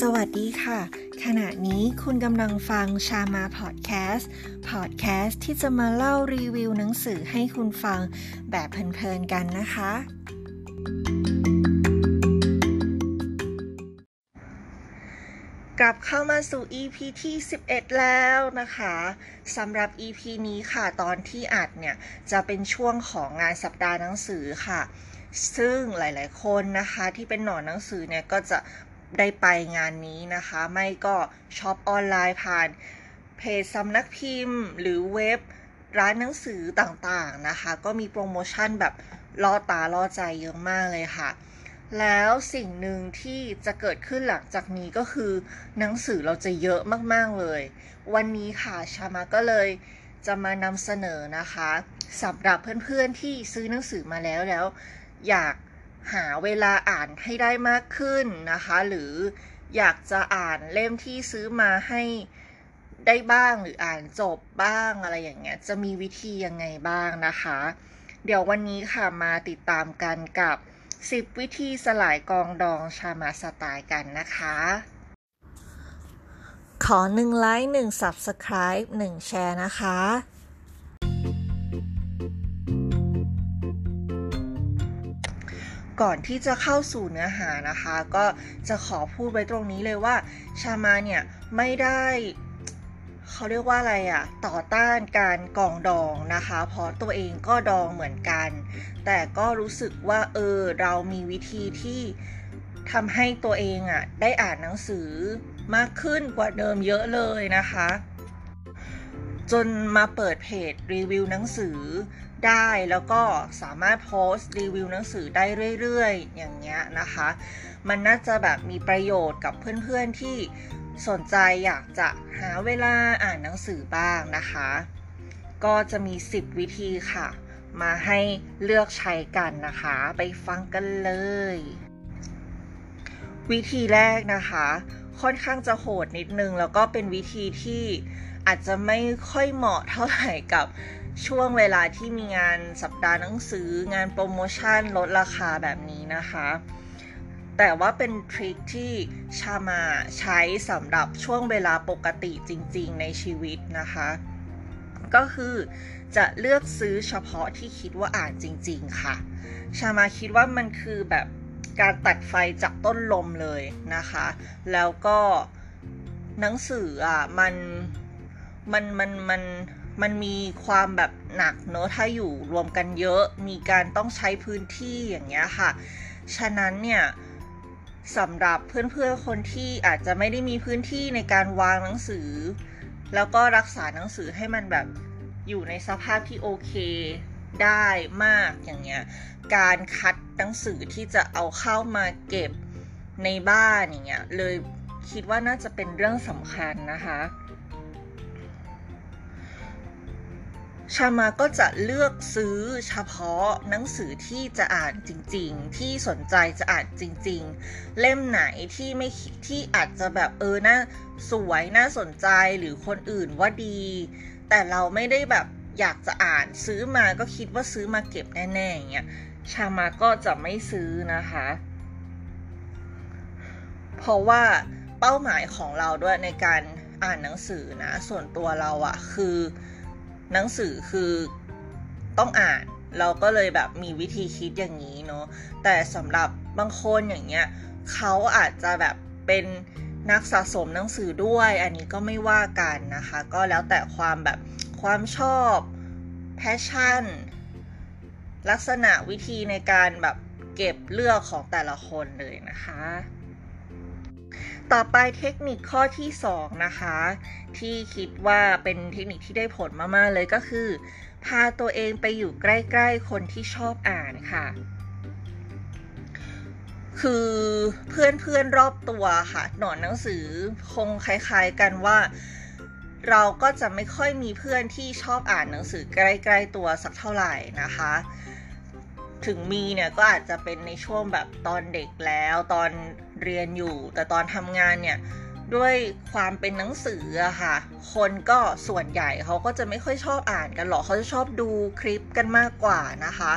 สวัสดีค่ะ ขณะนี้คุณกำลังฟังชามาพอดแคสต์ พอดแคสต์ที่จะมาเล่ารีวิวหนังสือให้คุณฟังแบบเพลินๆกันนะคะ กลับเข้ามาสู่ EP ที่ 11 แล้วนะคะสำหรับ EP นี้ค่ะตอนที่อัดเนี่ย จะเป็นช่วงของงานสัปดาห์หนังสือค่ะซึ่งหลาย ๆ คนนะคะที่เป็นหนอนหนังสือเนี่ยก็จะ ได้ไปงานนี้นะคะ ไม่ก็ช็อปออนไลน์ผ่านเพจสำนักพิมพ์ หรือเว็บร้านหนังสือต่างๆนะคะ ก็มีโปรโมชั่นแบบล่อตาล่อใจเยอะมากเลยค่ะ แล้วสิ่งหนึ่งที่จะเกิดขึ้นหลังจากนี้ก็คือ หนังสือเราจะเยอะมากๆเลย วันนี้ค่ะชามาก็เลยจะมานำเสนอนะคะสำหรับเพื่อนๆที่ซื้อหนังสือมาแล้วแล้ว อยาก หาเวลาอ่านให้ได้มากขึ้นนะคะ หรืออยากจะอ่านเล่มที่ซื้อมาให้ได้บ้างหรืออ่านจบบ้างอะไรอย่างเงี้ย จะมีวิธียังไงบ้างนะคะ เดี๋ยววันนี้ค่ะมาติดตามกันกับ 10 วิธีสลายกองดองชามาสไตล์กันนะคะ ขอ1ไลค์1 Subscribe 1 แชร์นะคะ ก่อนที่จะเข้าสู่เนื้อหานะคะ ก็จะขอพูดไว้ตรงนี้เลยว่า ชามาเนี่ยไม่ได้เขาเรียกว่าอะไรอะต่อต้านการกองดองนะคะ เพราะตัวเองก็ดองเหมือนกัน แต่ก็รู้สึกว่าเออเรามีวิธีที่ทำให้ตัวเองอะได้อ่านหนังสือมากขึ้นกว่าเดิมเยอะเลยนะคะ จนมาเปิดเพจรีวิวหนังสือ ได้แล้วก็สามารถโพสต์รีวิวหนังสือได้เรื่อยๆ อย่างเงี้ยนะคะ มันน่าจะแบบมีประโยชน์กับเพื่อนๆที่สนใจอยากจะหาเวลาอ่านหนังสือบ้างนะคะ ก็จะมี 10 วิธีค่ะ มาให้เลือกใช้กันนะคะ ไปฟังกันเลย วิธีแรกนะคะ ค่อนข้างจะโหดนิดนึง แล้วก็เป็นวิธีที่อาจจะไม่ค่อยเหมาะเท่าไหร่กับ ช่วงเวลาที่มีงานสัปดาห์หนังสืองานโปรโมชั่นลดราคาแบบนี้นะคะ แต่ว่าเป็นทริคที่ชามาใช้สำหรับช่วงเวลาปกติจริงๆในชีวิตนะคะ ก็คือจะเลือกซื้อเฉพาะที่คิดว่าอ่านจริง ๆ ค่ะ ชามาคิดว่ามันคือแบบการตัดไฟจากต้นลมเลยนะคะ แล้วก็หนังสืออะมันมันมันมัน มันมีความแบบหนักเนอะถ้าอยู่รวมกันเยอะมีการต้องใช้พื้นที่อย่างเงี้ยค่ะ ฉะนั้นเนี่ยสำหรับเพื่อนๆคนที่อาจจะไม่ได้มีพื้นที่ในการวางหนังสือ แล้วก็รักษาหนังสือให้มันแบบอยู่ในสภาพที่โอเคได้มากอย่างเงี้ย การคัดหนังสือที่จะเอาเข้ามาเก็บในบ้านอย่างเงี้ยเลยคิดว่าน่าจะเป็นเรื่องสำคัญนะคะ ชามาก็จะเลือกซื้อเฉพาะหนังสือที่จะอ่านจริงๆ ที่สนใจจะอ่านจริง ๆ เล่มไหนที่ไม่ที่อาจจะแบบเออน่าสวยน่าสนใจหรือคนอื่นว่าดี แต่เราไม่ได้แบบอยากจะอ่านซื้อมาก็คิดว่าซื้อมาเก็บแน่ๆอย่างเงี้ยชามาก็จะไม่ซื้อนะคะ เพราะว่าเป้าหมายของเราด้วยในการอ่านหนังสือนะ ส่วนตัวเราอะคือ หนังสือคือต้องอ่าน เราก็เลยแบบมีวิธีคิดอย่างนี้เนาะแต่สำหรับบางคนอย่างเงี้ยเขาอาจจะแบบเป็นนักสะสมหนังสือด้วย อันนี้ก็ไม่ว่ากันนะคะ ก็แล้วแต่ความแบบความชอบแพชชั่น ลักษณะวิธีในการแบบเก็บเลือกของแต่ละคนเลยนะคะ ต่อไปเทคนิคข้อที่ 2 นะคะ ที่คิดว่าเป็นเทคนิคที่ได้ผลมากๆเลยก็คือ พาตัวเองไปอยู่ใกล้ๆคนที่ชอบอ่านค่ะ คือเพื่อนๆรอบตัวค่ะ หนอนหนังสือคงคล้ายๆกันว่าเราก็จะไม่ค่อยมีเพื่อนที่ชอบอ่านหนังสือใกล้ๆตัวสักเท่าไหร่นะคะ ถึงมีเนี่ยก็อาจจะเป็นในช่วงแบบตอนเด็กแล้วตอน เรียนอยู่ แต่ตอนทำงานเนี่ยด้วยความเป็นหนังสืออะค่ะ คนก็ส่วนใหญ่เขาก็จะไม่ค่อยชอบอ่านกันหรอกเขาจะชอบดูคลิปกันมากกว่านะคะ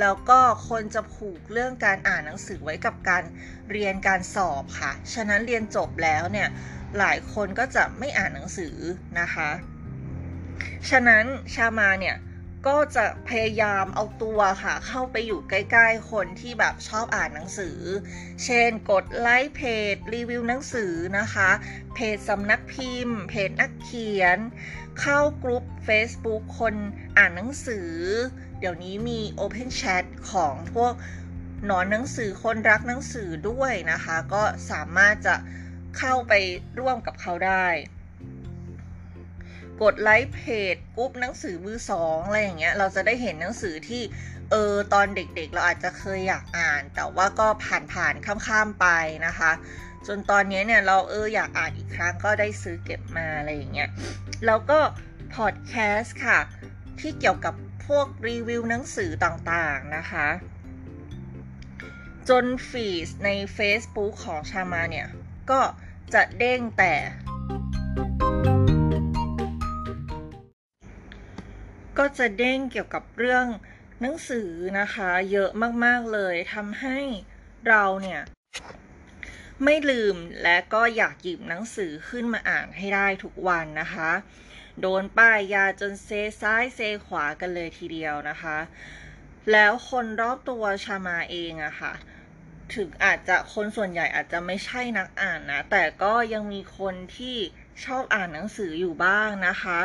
แล้วก็คนจะผูกเรื่องการอ่านหนังสือไว้กับการเรียนการสอบค่ะ ฉะนั้นเรียนจบแล้วเนี่ยหลายคนก็จะไม่อ่านหนังสือนะคะ ฉะนั้นชามาเนี่ย ก็จะพยายามเอาตัวค่ะ เข้าไปอยู่ใกล้ๆ คนที่แบบชอบอ่านหนังสือ เช่นกดไลค์เพจรีวิวหนังสือนะคะ เพจสำนักพิมพ์ เพจนักเขียน เข้ากลุ่ม Facebook คนอ่านหนังสือ เดี๋ยวนี้มี Open Chat ของพวกหนอนหนังสือคนรักหนังสือด้วยนะคะ ก็สามารถจะเข้าไปร่วมกับเขาได้ กดไลค์เพจกรุ๊ปหนังสือมือสองอะไรอย่างเงี้ยเราจะได้เห็นหนังสือที่เออตอนเด็กๆ เราอาจจะเคยอยากอ่าน แต่ว่าก็ผ่านๆข้ามๆไปนะคะ จนตอนนี้เนี่ยเราเอออยากอ่านอีกครั้งก็ได้ซื้อเก็บมาอะไรอย่างเงี้ยแล้วก็พอดแคสต์ค่ะ ที่เกี่ยวกับพวกรีวิวหนังสือต่างๆนะคะ จนฟีดใน Facebook ของชามาเนี่ย ก็จะเด้งแต่ ก็จะเด้งเกี่ยวกับเรื่องหนังสือนะคะ เยอะมากๆเลยทำให้เราเนี่ยไม่ลืมและก็อยากหยิบหนังสือขึ้นมาอ่านให้ได้ทุกวันนะคะ โดนป้ายยาจนเซซ้ายเซขวากันเลยทีเดียวนะคะ แล้วคนรอบตัวชามาเองอะคะ่ะ ถึงอาจจะคนส่วนใหญ่อาจจะไม่ใช่นักอ่านนะ แต่ก็ยังมีคนที่ชอบอ่านหนังสืออยู่บ้างนะคะ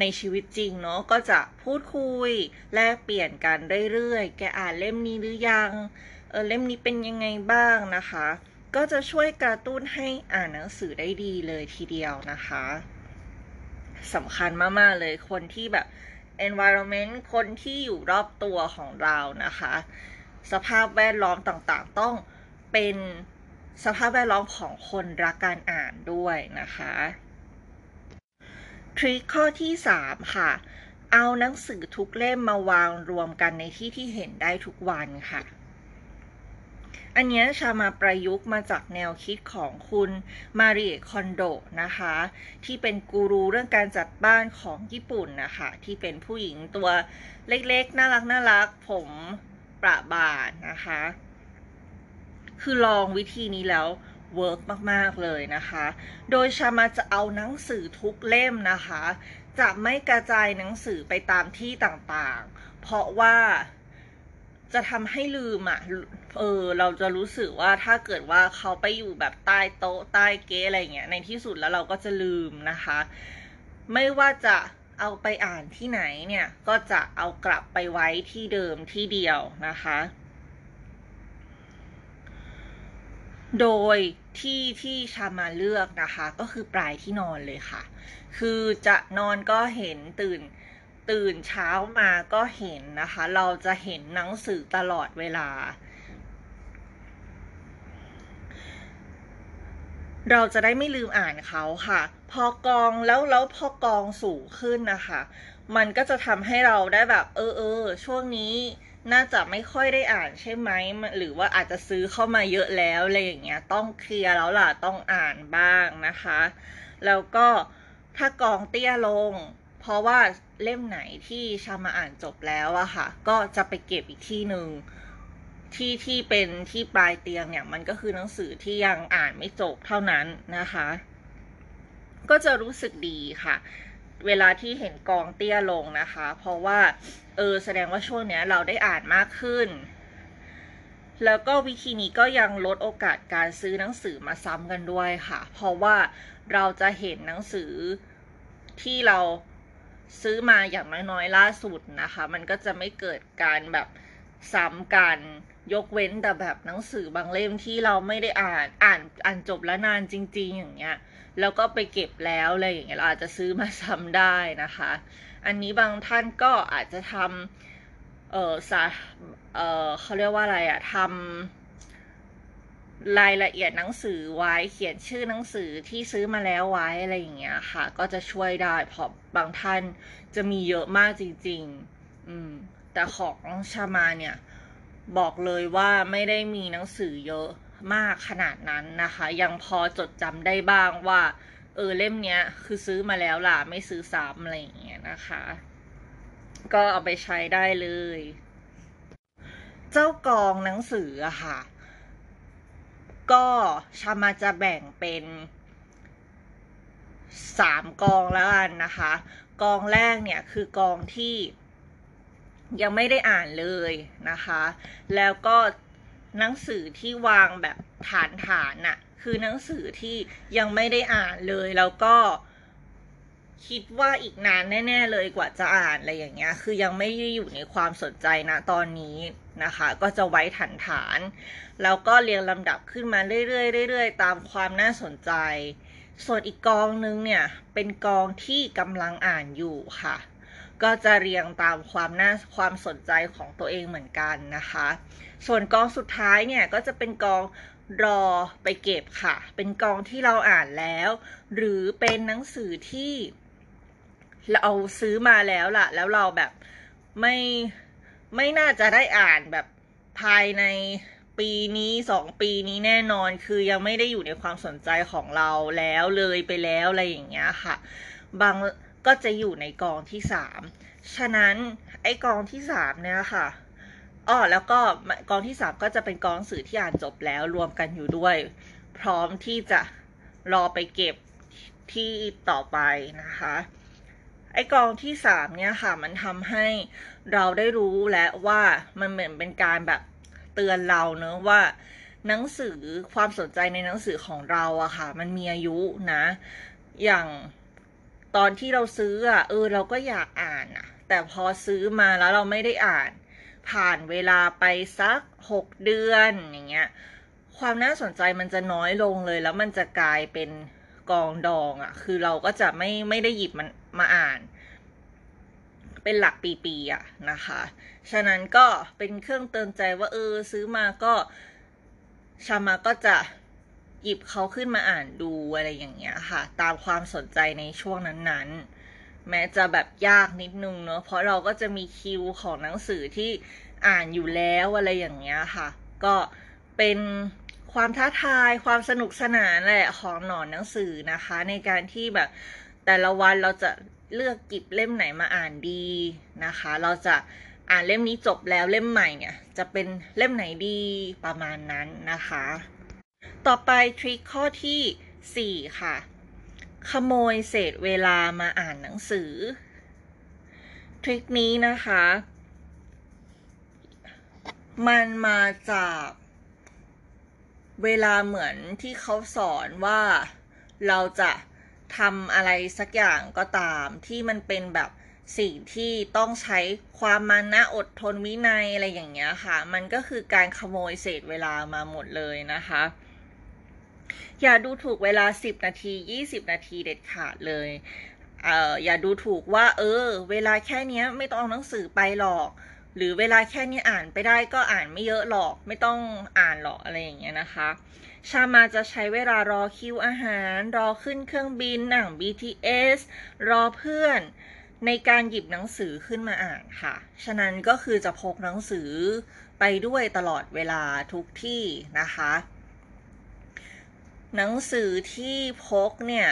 ในชีวิตจริงเนาะก็จะพูดคุย แลกเปลี่ยนกันเรื่อยๆ แกอ่านเล่มนี้หรือยัง เออเล่มนี้เป็นยังไงบ้างนะคะ ก็จะช่วยกระตุ้นให้อ่านหนังสือได้ดีเลยทีเดียวนะคะสำคัญมากๆเลยคนที่แบบ environment คนที่อยู่รอบตัวของเรานะคะ สภาพแวดล้อมต่างๆ ต้องเป็นสภาพแวดล้อมของคนรักการอ่านด้วยนะคะ ทริคข้อที่ 3 ค่ะ เอาหนังสือทุกเล่มมาวางรวมกันในที่ที่เห็นได้ทุกวันค่ะ อันนี้ชามาประยุกต์มาจากแนวคิดของคุณมาริเอคอนโดนะคะ ที่เป็นกูรูเรื่องการจัดบ้านของญี่ปุ่นนะคะ ที่เป็นผู้หญิงตัวเล็กๆ น่ารักน่ารักผมประบ่านะคะ คือลองวิธีนี้แล้ว work มาก ๆ เลยนะคะ โดยชามาจะเอาหนังสือทุกเล่มนะคะ จะไม่กระจายหนังสือไปตามที่ต่างๆ เพราะว่าจะทำให้ลืมอะ่ะ เออ เราจะรู้สึกว่าถ้าเกิดว่าเขาไปอยู่แบบใต้โต๊ะใต้เก๊อะไรเงี้ย ในที่สุดแล้วเราก็จะลืมนะคะ ไม่ว่าจะเอาไปอ่านที่ไหนเนี่ย ก็จะเอากลับไปไว้ที่เดิมที่เดียวนะคะ โดยที่ที่ชามาเลือกนะคะ ก็คือปลายที่นอนเลยค่ะ คือจะนอนก็เห็นตื่นตื่นเช้ามาก็เห็นนะคะ เราจะเห็นหนังสือตลอดเวลา เราจะได้ไม่ลืมอ่านเขาค่ะ พอกองแล้วแล้วพอกองสูงขึ้นนะคะ มันก็จะทำให้เราได้แบบ เออเออช่วงนี้ น่าจะไม่ค่อยได้อ่านใช่ไหมหรือว่าอาจจะซื้อเข้ามาเยอะแล้วอะไรอย่างเงี้ยต้องเคลียร์แล้วล่ะต้องอ่านบ้างนะคะ แล้วก็ถ้ากองเตี้ยลง เพราะว่าเล่มไหนที่ชามาอ่านจบแล้วอะค่ะ ก็จะไปเก็บอีกที่หนึ่งที่ที่เป็นที่ปลายเตียงเนี่ย มันก็คือหนังสือที่ยังอ่านไม่จบเท่านั้นนะคะ ก็จะรู้สึกดีค่ะ เวลาที่เห็นกองเตี้ยลงนะคะ เพราะว่าเออแสดงว่าช่วงเนี้ยเราได้อ่านมากขึ้น แล้วก็วิธีนี้ก็ยังลดโอกาสการซื้อหนังสือมาซ้ำกันด้วยค่ะ เพราะว่าเราจะเห็นหนังสือที่เราซื้อมาอย่างน้อยๆล่าสุดนะคะ มันก็จะไม่เกิดการแบบซ้ำกันยกเว้นแต่แบบหนังสือบางเล่มที่เราไม่ได้อ่านอ่านอ่านจบแล้วนานจริง ๆ อย่างเงี้ย แล้วก็ไปเก็บแล้วอะไรอย่างเงี้ยเราอาจจะซื้อมาซ้ำได้นะคะ อันนี้บางท่านก็อาจจะทำเออสาเออเขาเรียกว่าอะไรอะทำรายละเอียดหนังสือไว้เขียนชื่อหนังสือที่ซื้อมาแล้วไว้อะไรอย่างเงี้ยค่ะ ก็จะช่วยได้เพราะบางท่านจะมีเยอะมากจริง ๆ อืมแต่ของชามาเนี่ย บอกเลยว่าไม่ได้มีหนังสือเยอะ มากขนาดนั้นนะคะ ยังพอจดจำได้บ้างว่า เออเล่มเนี้ย คือซื้อมาแล้วล่ะ ไม่ซื้อซ้ำอะไรอย่างเงี้ยนะคะ ก็เอาไปใช้ได้เลย เจ้ากองหนังสืออะค่ะ ก็ชามาจะแบ่งเป็นสามกองแล้วกันนะคะ กองแรกเนี่ยคือกองที่ยังไม่ได้อ่านเลยนะคะ แล้วก็ หนังสือที่วางแบบฐานฐานน่ะ คือหนังสือที่ยังไม่ได้อ่านเลยแล้วก็ คิดว่าอีกนานแน่ ๆ เลยกว่าจะอ่านอะไรอย่างเงี้ย คือยังไม่ได้อยู่ในความสนใจนะตอนนี้นะคะ ก็จะไว้ฐานฐานแล้วก็เรียงลำดับขึ้นมาเรื่อยๆเรื่อยๆตามความน่าสนใจ ส่วนอีกกองนึงเนี่ย เป็นกองที่กำลังอ่านอยู่ค่ะ ก็จะเรียงตามความน่าความสนใจของตัวเองเหมือนกันนะคะ ส่วนกองสุดท้ายเนี่ยก็จะเป็นกองรอไปเก็บค่ะ เป็นกองที่เราอ่านแล้ว หรือเป็นหนังสือที่เราซื้อมาแล้วล่ะ แล้วเราแบบไม่ไม่น่าจะได้อ่านแบบภายในปีนี้สองปีนี้แน่นอนคือยังไม่ได้อยู่ในความสนใจของเราแล้วเลยไปแล้วอะไรอย่างเงี้ยค่ะ บาง ก็จะอยู่ในกองที่สามฉะนั้นไอ้กองที่สามเนี่ยค่ะอ๋อแล้วก็กองที่สามก็จะเป็นกองสื่อที่อ่านจบแล้วรวมกันอยู่ด้วย พร้อมที่จะรอไปเก็บที่ต่อไปนะคะ ไอ้กองที่สามเนี่ยค่ะ มันทำให้เราได้รู้และว่ามันเหมือนเป็นการแบบเตือนเราเนอะว่าหนังสือความสนใจในหนังสือของเราอะค่ะ มันมีอายุนะ อย่าง ตอนที่เราซื้ออะเออเราก็อยากอ่านอะแต่พอซื้อมาแล้วเราไม่ได้อ่าน ผ่านเวลาไปสักหกเดือนอย่างเงี้ยความน่าสนใจมันจะน้อยลงเลย แล้วมันจะกลายเป็นกองดองอะคือเราก็จะไม่ไม่ได้หยิบมันมาอ่าน เป็นหลักปีๆอะนะคะ ฉะนั้นก็เป็นเครื่องเตือนใจว่าเออซื้อมาก็ชามาก็จะ หยิบเขาขึ้นมาอ่านดูอะไรอย่างเงี้ยค่ะ ตามความสนใจในช่วงนั้นๆ แม้จะแบบยากนิดนึงเนอะเพราะเราก็จะมีคิวของหนังสือที่อ่านอยู่แล้วอะไรอย่างเงี้ยค่ะ ก็เป็นความท้าทายความสนุกสนานแหละของหนอนหนังสือนะคะ ในการที่แบบแต่ละวันเราจะเลือกกิบเล่มไหนมาอ่านดีนะคะ เราจะอ่านเล่มนี้จบแล้วเล่มใหม่เนี่ย จะเป็นเล่มไหนดีประมาณนั้นนะคะ ต่อไปทริคข้อที่ 4 ค่ะ ขโมยเศษเวลามาอ่านหนังสือ ทริคนี้นะคะ มันมาจากเวลาเหมือนที่เขาสอนว่าเราจะทำอะไรสักอย่างก็ตามที่มันเป็นแบบสิ่งที่ต้องใช้ความมานะอดทนวินัยอะไรอย่างเงี้ยค่ะ มันก็คือการขโมยเศษเวลามาหมดเลยนะคะ อย่าดูถูกเวลา 10 นาที 20 นาทีเด็ดขาดเลยเอ่ออย่าดูถูกว่า เออ เวลาแค่นี้ไม่ต้องเอาหนังสือไปหรอก หรือเวลาแค่นี้อ่านไปได้ก็อ่านไม่เยอะหรอกไม่ต้องอ่านหรอกอะไรอย่างเงี้ยนะคะ ชามาจะใช้เวลารอคิวอาหาร รอขึ้นเครื่องบินนั่ง BTS รอเพื่อนในการหยิบหนังสือขึ้นมาอ่านค่ะ ฉะนั้นก็คือจะพกหนังสือไปด้วยตลอดเวลาทุกที่นะคะ หนังสือที่พกเนี่ย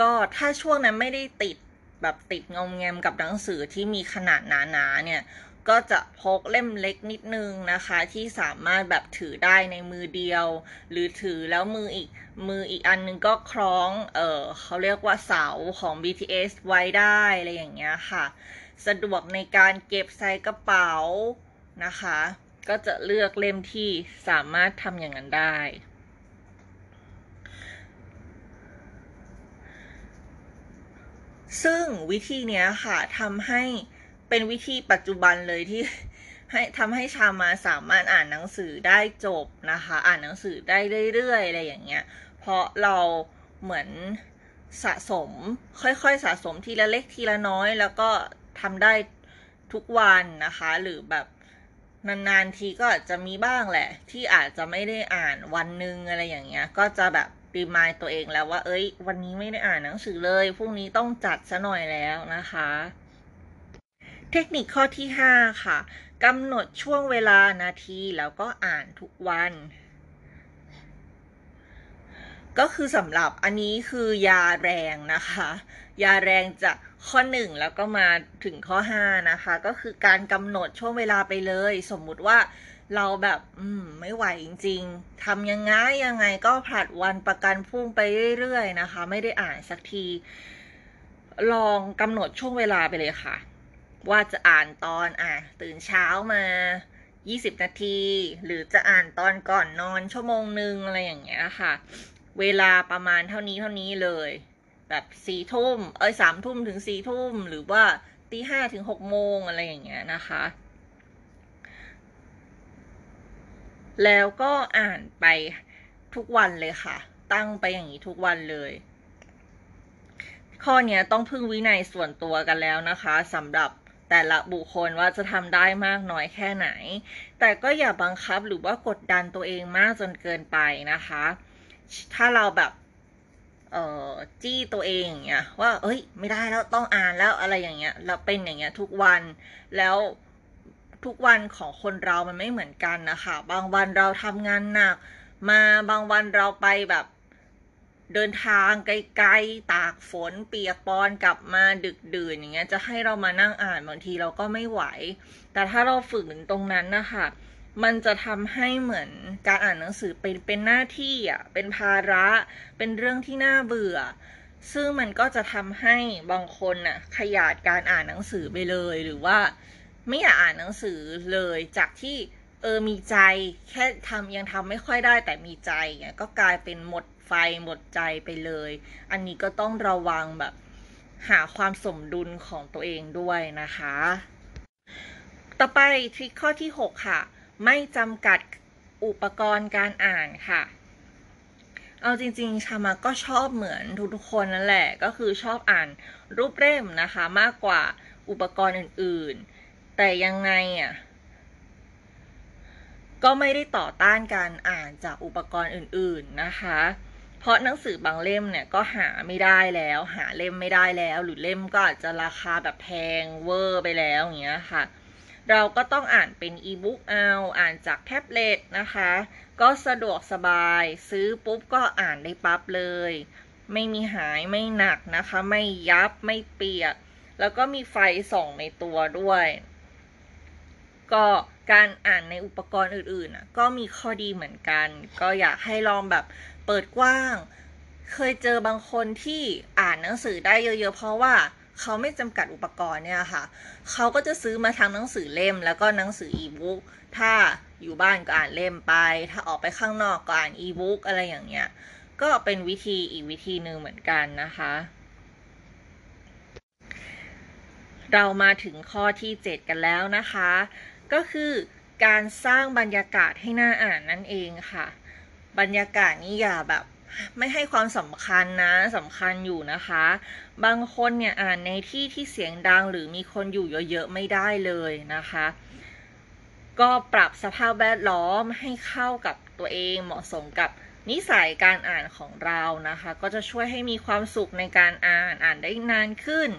ก็ถ้าช่วงนั้นไม่ได้ติดแบบติดงอมแงมกับหนังสือที่มีขนาดหนาๆเนี่ย ก็จะพกเล่มเล็กนิดนึงนะคะ ที่สามารถแบบถือได้ในมือเดียว หรือถือแล้วมืออีกมืออีกอันนึงก็คล้อง เออเขาเรียกว่าเสาของ BTS ไว้ได้อะไรอย่างเงี้ยค่ะ สะดวกในการเก็บใส่กระเป๋านะคะ ก็จะเลือกเล่มที่สามารถทำอย่างนั้นได้ ซึ่งวิธีเนี้ยค่ะทำให้เป็นวิธีปัจจุบันเลยที่ให้ทำให้ชามาสามารถอ่านหนังสือได้จบนะคะ อ่านหนังสือได้เรื่อยๆอะไรอย่างเงี้ย เพราะเราเหมือนสะสมค่อยๆสะสมทีละเล็กทีละน้อย แล้วก็ทำได้ทุกวันนะคะ หรือแบบนานๆทีก็อาจจะมีบ้างแหละ ที่อาจจะไม่ได้อ่านวันนึงอะไรอย่างเงี้ย ก็จะแบบ รีมายตัวเองแล้วว่า เอ้ย วันนี้ไม่ได้อ่านหนังสือเลยพรุ่งนี้ต้องจัดซะหน่อยแล้วนะคะ เทคนิคข้อที่ 5 ค่ะกำหนดช่วงเวลานาทีแล้วก็อ่านทุกวัน ก็คือสำหรับอันนี้คือยาแรงนะคะ ยาแรงจะข้อหนึ่งแล้วก็มาถึงข้อห้านะคะ ก็คือการกำหนดช่วงเวลาไปเลย สมมุติว่า เราแบบ อืม ไม่ไหวจริง ๆทำยังไงยังไงก็ผลัดวันประกันพรุ่งไปเรื่อยๆนะคะ ไม่ได้อ่านสักที ลองกำหนดช่วงเวลาไปเลยค่ะ ว่าจะอ่านตอนอะตื่นเช้ามา 20 นาที หรือจะอ่านตอนก่อนนอนชั่วโมงหนึ่งอะไรอย่างเงี้ยค่ะ เวลาประมาณเท่านี้เท่านี้เลย แบบสี่ทุ่มเอ้ยสามทุ่มถึงสี่ทุ่มหรือว่าตีห้าถึงหกโมงอะไรอย่างเงี้ยนะคะ แล้วก็อ่านไปทุกวันเลยค่ะ ตั้งไปอย่างนี้ทุกวันเลย ข้อนี้ต้องพึ่งวินัยส่วนตัวกันแล้วนะคะสำหรับแต่ละบุคคลว่าจะทำได้มากน้อยแค่ไหน แต่ก็อย่าบังคับหรือว่ากดดันตัวเองมากจนเกินไปนะคะ ถ้าเราแบบเอ่อจี้ตัวเองอย่างเงี้ยว่าเอ้ย ไม่ได้แล้วต้องอ่านแล้วอะไรอย่างเงี้ยเราเป็นอย่างเงี้ยทุกวันแล้ว ทุกวันของคนเรามันไม่เหมือนกันนะคะ บางวันเราทำงานหนัก มาบางวันเราไปแบบเดินทางไกลๆ ตากฝนเปียกปอนกลับมาดึกดื่นอย่างเงี้ยจะให้เรามานั่งอ่านบางทีเราก็ไม่ไหว แต่ถ้าเราฝึกตรงนั้นนะคะมันจะทำให้เหมือนการอ่านหนังสือเป็นเป็นหน้าที่อะเป็นภาระเป็นเรื่องที่น่าเบื่อ ซึ่งมันก็จะทำให้บางคนน่ะขยาดการอ่านหนังสือไปเลยหรือว่า ไม่อยากอ่านหนังสือเลยจากที่เออมีใจแค่ทำยังทำไม่ค่อยได้แต่มีใจเงี้ยก็กลายเป็นหมดไฟหมดใจไปเลย อันนี้ก็ต้องระวังแบบหาความสมดุลของตัวเองด้วยนะคะ ต่อไปทริคข้อที่ 6 ค่ะ ไม่จำกัดอุปกรณ์การอ่านค่ะ เอาจริงๆ ชามาก็ชอบเหมือนทุกๆคนนั่นแหละ ก็คือชอบอ่านรูปเล่มนะคะ มากกว่าอุปกรณ์อื่นๆ แต่ยังไงอะ ก็ไม่ได้ต่อต้านการอ่านจากอุปกรณ์อื่น ๆนะคะ เพราะหนังสือบางเล่มเนี่ยก็หาไม่ได้แล้ว หาเล่มไม่ได้แล้ว หรือเล่มก็อาจจะราคาแบบแพงเวอร์ไปแล้วอย่างเงี้ยค่ะ เราก็ต้องอ่านเป็นอีบุ๊กเอา อ่านจากแท็บเล็ตนะคะ ก็สะดวกสบาย ซื้อปุ๊บก็อ่านได้ปั๊บเลย ไม่มีหายไม่หนักนะคะ ไม่ยับไม่เปียกแล้วก็มีไฟส่องในตัวด้วย ก็การอ่านในอุปกรณ์อื่นๆก็มีข้อดีเหมือนกัน ก็อยากให้ลองแบบเปิดกว้าง เคยเจอบางคนที่อ่านหนังสือได้เยอะ ๆ เพราะว่าเขาไม่จำกัดอุปกรณ์เนี่ยค่ะ เขาก็จะซื้อมาทั้งหนังสือเล่ม แล้วก็หนังสืออีบุ๊กถ้าอยู่บ้านก็อ่านเล่มไป ถ้าออกไปข้างนอกก็อ่านอีบุ๊กอะไรอย่างเงี้ย ก็เป็นวิธีอีกวิธีหนึ่งเหมือนกันนะคะ เรามาถึงข้อที่ 7 กันแล้วนะคะ ก็คือการสร้างบรรยากาศให้หน่าอ่านนั่นเองค่ะ บรรยากาศนี้อย่าแบบไม่ให้ความสำคัญนะสำคัญอยู่นะคะ บางคนเนี่ยอ่านในที่ที่เสียงดังหรือมีคนอยู่เยอะๆไม่ได้เลยนะคะ ก็ปรับสภาพแวดล้อมให้เข้ากับตัวเองเหมาะสมกับนิสัยการอ่านของเรานะคะ ก็จะช่วยให้มีความสุขในการอ่านอ่านได้นานขึ้น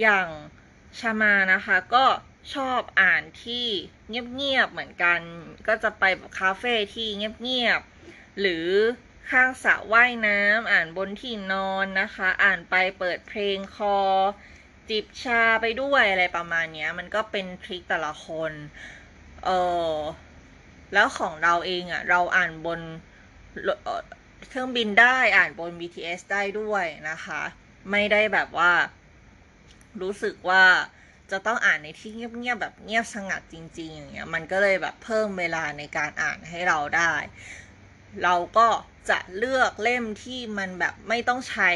อย่างชามานะคะ ก็ ชอบอ่านที่เงียบๆเหมือนกัน ก็จะไปแบบคาเฟ่ที่เงียบๆหรือข้างสระว่ายน้ำอ่านบนที่นอนนะคะ อ่านไปเปิดเพลงคอ จิบชาไปด้วยอะไรประมาณนี้มันก็เป็นทริคแต่ละคนเออแล้วของเราเองอะ่ะเราอ่านบนเครื่องบินได้อ่านบน BTS ได้ด้วยนะคะ ไม่ได้แบบว่า รู้สึกว่า จะต้องอ่านในที่เงียบๆแบบเงียบสงัดจริง ๆ อย่างเงี้ยมันก็เลยแบบเพิ่มเวลาในการอ่านให้เราได้ เราก็จะเลือกเล่มที่มันแบบไม่ต้องใช้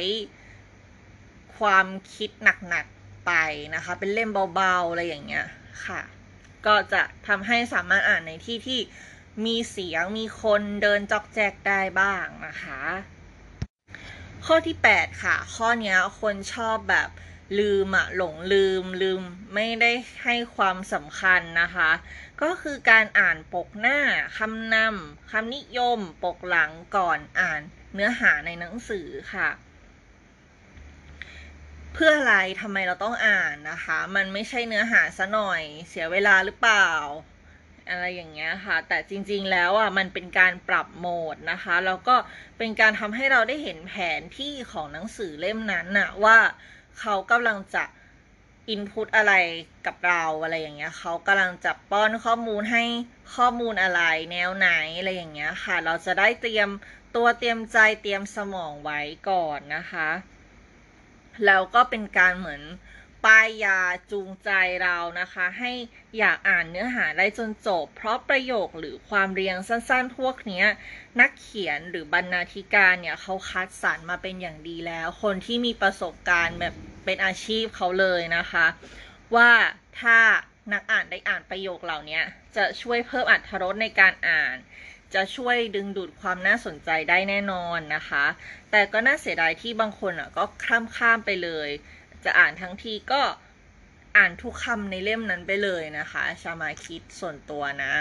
ความคิดหนักๆไปนะคะ เป็นเล่มเบาๆอะไรอย่างเงี้ยค่ะ ก็จะทำให้สามารถอ่านในที่ที่มีเสียงมีคนเดินจอกแจกได้บ้างนะคะ ข้อที่ 8 ค่ะ ข้อนี้คนชอบแบบ ลืมอะหลงลืมลืมไม่ได้ให้ความสำคัญนะคะ ก็คือการอ่านปกหน้าคำนำคำนิยมปกหลังก่อนอ่านเนื้อหาในหนังสือค่ะ เพื่ออะไรทำไมเราต้องอ่านนะคะ มันไม่ใช่เนื้อหาซะหน่อยเสียเวลาหรือเปล่าอะไรอย่างเงี้ยค่ะ แต่จริงๆ แล้วอะมันเป็นการปรับโหมดนะคะ แล้วก็เป็นการทำให้เราได้เห็นแผนที่ของหนังสือเล่มนั้นน่ะว่า เขากำลังจะอินพุตอะไรกับเราอะไรอย่างเงี้ยเขากำลังจะป้อนข้อมูลให้ข้อมูลอะไรแนวไหนอะไรอย่างเงี้ยค่ะ เราจะได้เตรียมตัวเตรียมใจเตรียมสมองไว้ก่อนนะคะ แล้วก็เป็นการเหมือน ป้ายยาจูงใจเรานะคะ ให้อยากอ่านเนื้อหาได้จนจบ เพราะประโยคหรือความเรียงสั้นๆ พวกนี้นักเขียนหรือบรรณาธิการเนี่ยเขาคัดสรรมาเป็นอย่างดีแล้ว คนที่มีประสบการณ์แบบเป็นอาชีพเขาเลยนะคะ ว่าถ้านักอ่านได้อ่านประโยคเหล่านี้จะช่วยเพิ่มอรรถรสในการอ่าน จะช่วยดึงดูดความน่าสนใจได้แน่นอนนะคะ แต่ก็น่าเสียดายที่บางคนอะก็ข้ามข้ามไปเลย จะอ่านทั้งทีก็อ่านทุกคำในเล่มนั้นไปเลยนะคะ ชามาคิดส่วนตัวนะ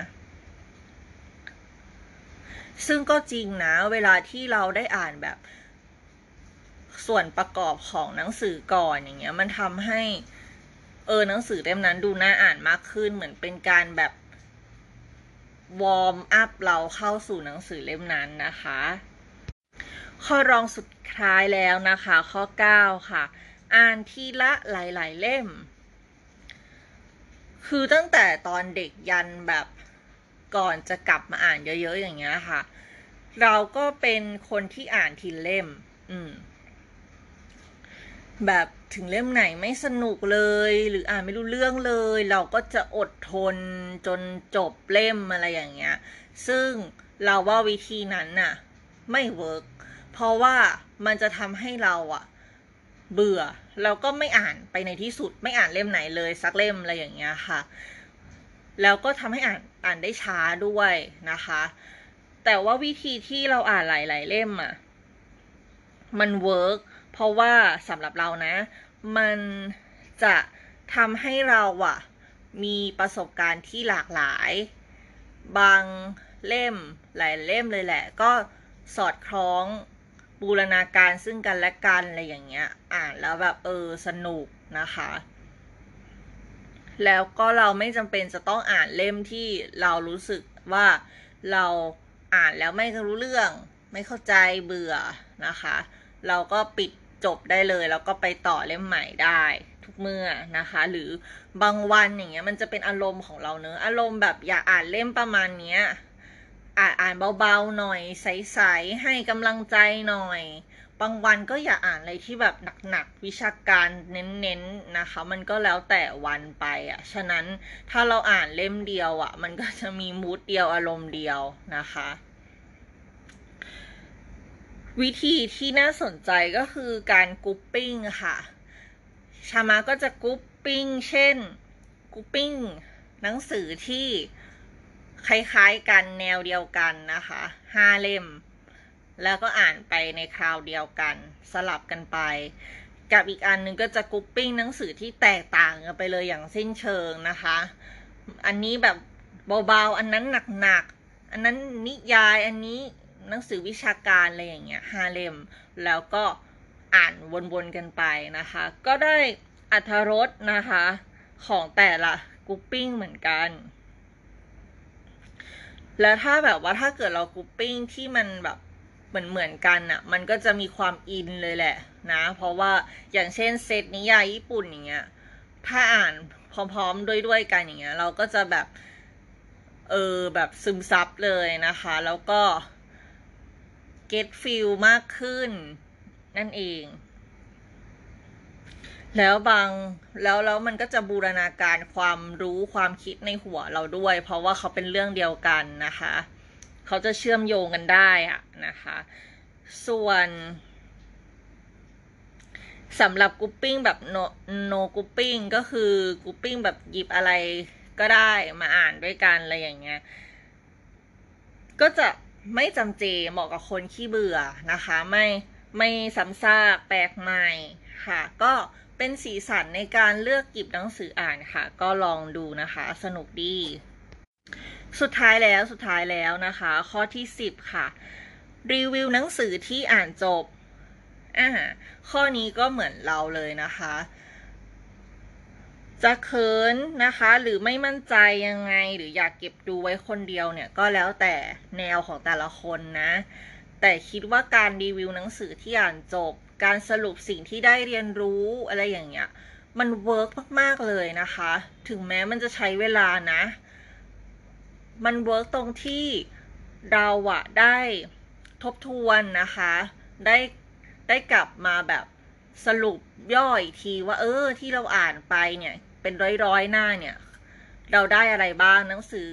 ซึ่งก็จริงนะ เวลาที่เราได้อ่านแบบส่วนประกอบของหนังสือก่อนอย่างเงี้ย มันทำให้เออหนังสือเล่มนั้นดูน่าอ่านมากขึ้นเหมือนเป็นการแบบวอร์มอัพเราเข้าสู่หนังสือเล่มนั้นนะคะ ข้อรองสุดท้ายแล้วนะคะ ข้อ 9 ค่ะ อ่านทีละหลาย ๆ เล่ม คือตั้งแต่ตอนเด็กยันแบบก่อนจะกลับมาอ่านเยอะๆอย่างเงี้ยค่ะ เราก็เป็นคนที่อ่านทีละเล่ม อืม แบบถึงเล่มไหนไม่สนุกเลย หรืออ่านไม่รู้เรื่องเลย เราก็จะอดทนจนจบเล่มอะไรอย่างเงี้ย ซึ่งเราว่าวิธีนั้นน่ะ ไม่ work เพราะว่ามันจะทำให้เราอะ เบื่อ แล้วก็ไม่อ่านไปในที่สุด ไม่อ่านเล่มไหนเลยสักเล่มอะไรอย่างเงี้ยค่ะ แล้วก็ทำให้อ่านอ่านได้ช้าด้วยนะคะ แต่ว่าวิธีที่เราอ่านหลาย ๆ เล่มอะมัน work เพราะว่าสำหรับเรานะ มันจะทำให้เราอะมีประสบการณ์ที่หลากหลาย บางเล่มหลายเล่มเลยแหละ ก็สอดคล้อง บูรณาการซึ่งกันและกันอะไรอย่างเงี้ย อ่านแล้วแบบเออสนุกนะคะ แล้วก็เราไม่จำเป็นจะต้องอ่านเล่มที่เรารู้สึกว่าเราอ่านแล้วไม่รู้เรื่อง ไม่เข้าใจเบื่อนะคะ เราก็ปิดจบได้เลย แล้วก็ไปต่อเล่มใหม่ได้ทุกเมื่อนะคะ หรือบางวันอย่างเงี้ยมันจะเป็นอารมณ์ของเราเนอะอารมณ์แบบอยากอ่านเล่มประมาณเนี้ย อ่านอ่านเบาๆหน่อย ใสๆให้กำลังใจหน่อย บางวันก็อยากอ่านอะไรที่แบบหนักๆวิชาการเน้นๆนะคะ มันก็แล้วแต่วันไปอะฉะนั้นถ้าเราอ่านเล่มเดียวอะ มันก็จะมี mood เดียวอารมณ์เดียวนะคะวิธีที่น่าสนใจก็คือการ grouping ค่ะ ชามาก็จะ grouping เช่น grouping หนังสือที่ คล้ายๆกันแนวเดียวกันนะคะห้าเล่ม แล้วก็อ่านไปในคราวเดียวกัน สลับกันไป กับอีกอันนึงก็จะกรุ๊ปปิ้งหนังสือที่แตกต่างกันไปเลยอย่างสิ้นเชิงนะคะ อันนี้แบบเบาๆ อันนั้นหนักๆ อันนั้นนิยายอันนี้หนังสือวิชาการอะไรอย่างเงี้ยห้าเล่ม แล้วก็อ่านวนๆกันไปนะคะ ก็ได้อัธรสนะคะของแต่ละ grouping เหมือนกัน แล้วถ้าแบบว่าถ้าเกิดเรา grouping ที่มันแบบเหมือนเหมือนกันอะมันก็จะมีความอินเลยแหละนะ เพราะว่าอย่างเช่นเซตนิยายญี่ปุ่นอย่างเงี้ย ถ้าอ่านพร้อมๆด้วยด้วยกันอย่างเงี้ย เราก็จะแบบเออแบบซึมซับเลยนะคะ แล้วก็ get feel มากขึ้นนั่นเอง แล้วบางแล้วแล้วมันก็จะบูรณาการความรู้ความคิดในหัวเราด้วย เพราะว่าเขาเป็นเรื่องเดียวกันนะคะ เขาจะเชื่อมโยงกันได้อะนะคะ ส่วนสำหรับ grouping แบบ no no grouping ก็คือ grouping แบบหยิบอะไรก็ได้มาอ่านด้วยกันอะไรอย่างเงี้ย ก็จะไม่จำเจเหมาะกับคนขี้เบื่อนะคะ ไม่ ไม่ซ้ำซากแปลกใหม่ค่ะ ก็เป็นสีสันในการเลือกกิบหนังสืออ่านค่ะ ก็ลองดูนะคะ สนุกดี สุดท้ายแล้วสุดท้ายแล้วนะคะ ข้อที่สิบค่ะ รีวิวหนังสือที่อ่านจบอ่าข้อนี้ก็เหมือนเราเลยนะคะ จะเขินนะคะ หรือไม่มั่นใจยังไงหรืออยากเก็บดูไว้คนเดียวเนี่ย ก็แล้วแต่แนวของแต่ละคนนะ แต่คิดว่าการรีวิวหนังสือที่อ่านจบ การสรุปสิ่งที่ได้เรียนรู้อะไรอย่างเงี้ย มัน work มาก ๆ เลยนะคะ ถึงแม้มันจะใช้เวลานะ มัน work ตรงที่เราอะได้ทบทวนนะคะ ได้ได้กลับมาแบบสรุปย่ออีกทีว่าเออที่เราอ่านไปเนี่ย เป็นร้อยๆหน้าเนี่ย เราได้อะไรบ้างหนังสือ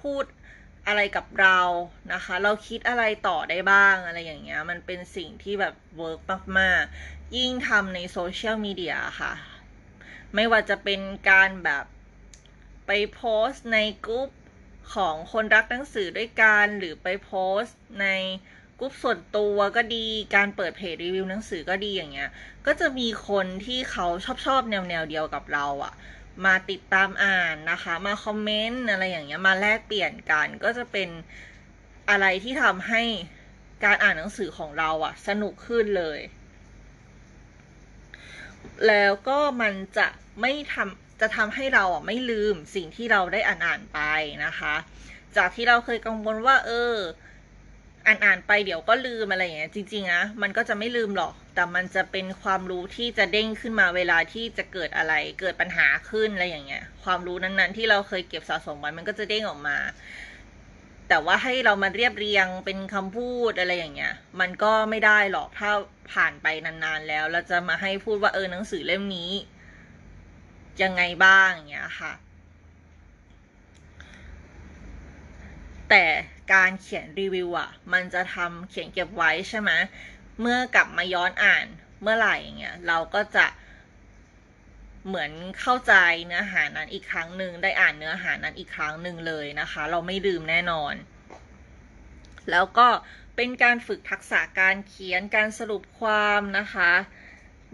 พูด อะไรกับเรานะคะ เราคิดอะไรต่อได้บ้างอะไรอย่างเงี้ย มันเป็นสิ่งที่แบบ work มากๆ ยิ่งทำในโซเชียลมีเดียค่ะ ไม่ว่าจะเป็นการแบบไปโพสต์ในกลุ่มของคนรักหนังสือด้วยกัน หรือไปโพสต์ในกลุ่มส่วนตัวก็ดี การเปิดเพจรีวิวหนังสือก็ดีอย่างเงี้ย ก็จะมีคนที่เขาชอบชอบแนวแนวเดียวกับเราอะ มาติดตามอ่านนะคะ มาคอมเมนต์อะไรอย่างเงี้ยมาแลกเปลี่ยนกัน ก็จะเป็นอะไรที่ทำให้การอ่านหนังสือของเราอะสนุกขึ้นเลย แล้วก็มันจะไม่ทำจะทำให้เราอะไม่ลืมสิ่งที่เราได้อ่านอ่านไปนะคะ จากที่เราเคยกังวลว่า เออ อ่านอ่านไปเดี๋ยวก็ลืมอะไรอย่างเงี้ยจริงๆนะมันก็จะไม่ลืมหรอก แต่มันจะเป็นความรู้ที่จะเด้งขึ้นมาเวลาที่จะเกิดอะไร เกิดปัญหาขึ้นอะไรอย่างเงี้ย ความรู้นั้นๆ ที่เราเคยเก็บสะสมไว้มันก็จะเด้งออกมา แต่ว่าให้เรามาเรียบเรียงเป็นคำพูดอะไรอย่างเงี้ย มันก็ไม่ได้หรอกถ้าผ่านไปนานๆแล้วเราจะมาให้พูดว่าเออหนังสือเล่มนี้ ยังไงบ้างอย่างเงี้ยค่ะ แต่การเขียนรีวิวอะมันจะทำเขียนเก็บไว้ใช่ไหม เมื่อกลับมาย้อนอ่านเมื่อไหร่เงี้ยเราก็จะเหมือนเข้าใจเนื้อหานั้นอีกครั้งหนึ่งได้อ่านเนื้อหานั้นอีกครั้งหนึ่งเลยนะคะ เราไม่ลืมแน่นอน แล้วก็เป็นการฝึกทักษะการเขียนการสรุปความนะคะ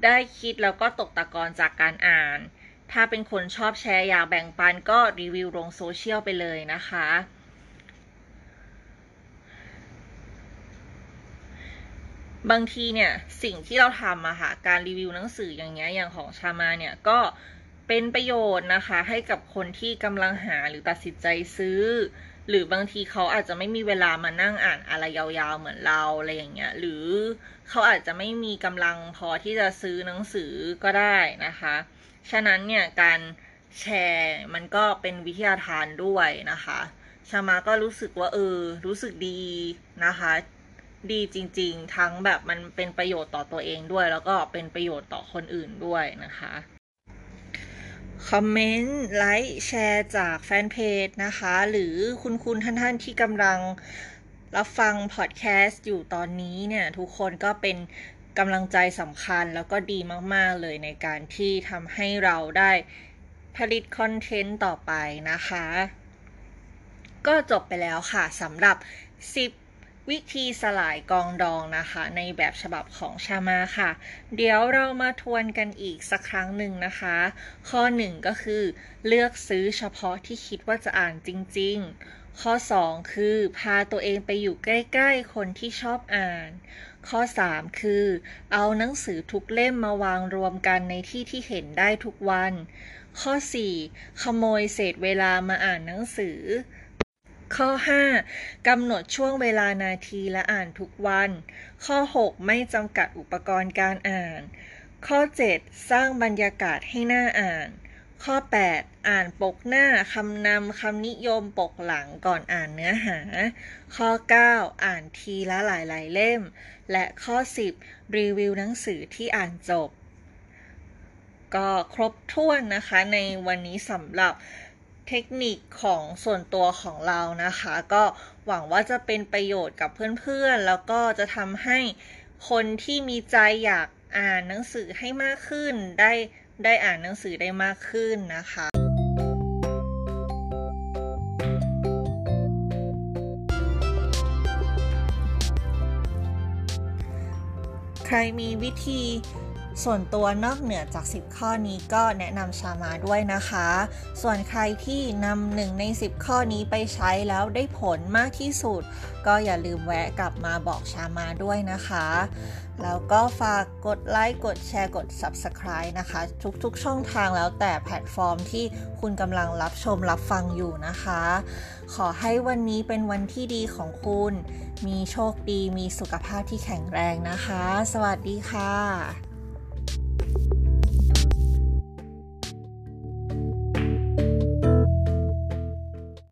ได้คิดแล้วก็ตกตะกอนจากการอ่าน ถ้าเป็นคนชอบแชร์อยากแบ่งปันก็รีวิวลงโซเชียลไปเลยนะคะ บางทีเนี่ยสิ่งที่เราทำอะค่ะการรีวิวหนังสืออย่างเงี้ยอย่างของชามาเนี่ยก็เป็นประโยชน์นะคะให้กับคนที่กำลังหาหรือตัดสินใจซื้อ หรือบางทีเขาอาจจะไม่มีเวลามานั่งอ่านอะไรยาวๆเหมือนเราอะไรอย่างเงี้ยหรือเขาอาจจะไม่มีกำลังพอที่จะซื้อหนังสือก็ได้นะคะ ฉะนั้นเนี่ยการแชร์มันก็เป็นวิทยาทานด้วยนะคะชามาก็รู้สึกว่าเออรู้สึกดีนะคะ ดีจริง ๆ ทั้งแบบมันเป็นประโยชน์ต่อตัวเองด้วย แล้วก็เป็นประโยชน์ต่อคนอื่นด้วยนะคะคอมเมนต์ไลค์แชร์จากแฟนเพจนะคะ หรือคุณคุณท่านท่านที่กำลังรับฟังพอดแคสต์อยู่ตอนนี้เนี่ย ทุกคนก็เป็นกำลังใจสำคัญแล้วก็ดีมาก ๆ เลยในการที่ทำให้เราได้ผลิตคอนเทนต์ต่อไปนะคะ ก็จบไปแล้วค่ะสำหรับ 10 วิธีสลายกองดองนะคะ ในแบบฉบับของชามาค่ะ เดี๋ยวเรามาทวนกันอีกสักครั้งหนึ่งนะคะ ข้อ 1 ก็คือ เลือกซื้อเฉพาะที่คิดว่าจะอ่านจริง ๆ ข้อ 2 คือ พาตัวเองไปอยู่ใกล้ ๆ คนที่ชอบอ่าน ข้อ 3 คือ เอาหนังสือทุกเล่มมาวางรวมกันในที่ที่เห็นได้ทุกวัน ข้อ 4 ขโมยเศษเวลามาอ่านหนังสือ ข้อ 5กำหนดช่วงเวลานาทีและอ่านทุกวัน ข้อ 6 ไม่จำกัดอุปกรณ์การอ่าน ข้อ 7 สร้างบรรยากาศให้หน้าอ่าน ข้อ 8 อ่านปกหน้าคำนำคำนิยมปกหลังก่อนอ่านเนื้อหา ข้อ 9 อ่านทีละหลายๆ เล่ม และข้อ 10 รีวิวหนังสือที่อ่านจบ ก็ครบถ้วนนะคะในวันนี้สำหรับ เทคนิคของส่วนตัวของเรานะคะ ก็หวังว่าจะเป็นประโยชน์กับเพื่อนๆ แล้วก็จะทำให้คนที่มีใจอยากอ่านหนังสือให้มากขึ้น ได้ได้อ่านหนังสือได้มากขึ้นนะคะใครมีวิธี ส่วนตัวนอกเหนือจาก 10 ข้อนี้ก็แนะนำชามาด้วยนะคะ ส่วนใครที่นำหนึ่งใน 10 ข้อนี้ไปใช้แล้วได้ผลมากที่สุด ก็อย่าลืมแวะกลับมาบอกชามาด้วยนะคะ แล้วก็ฝากกดไลค์กดแชร์กด Subscribe นะคะ ทุกๆ ช่องทางแล้วแต่แพลตฟอร์มที่คุณกำลังรับชมรับฟังอยู่นะคะ ขอให้วันนี้เป็นวันที่ดีของคุณ มีโชคดีมีสุขภาพที่แข็งแรงนะคะ สวัสดีค่ะ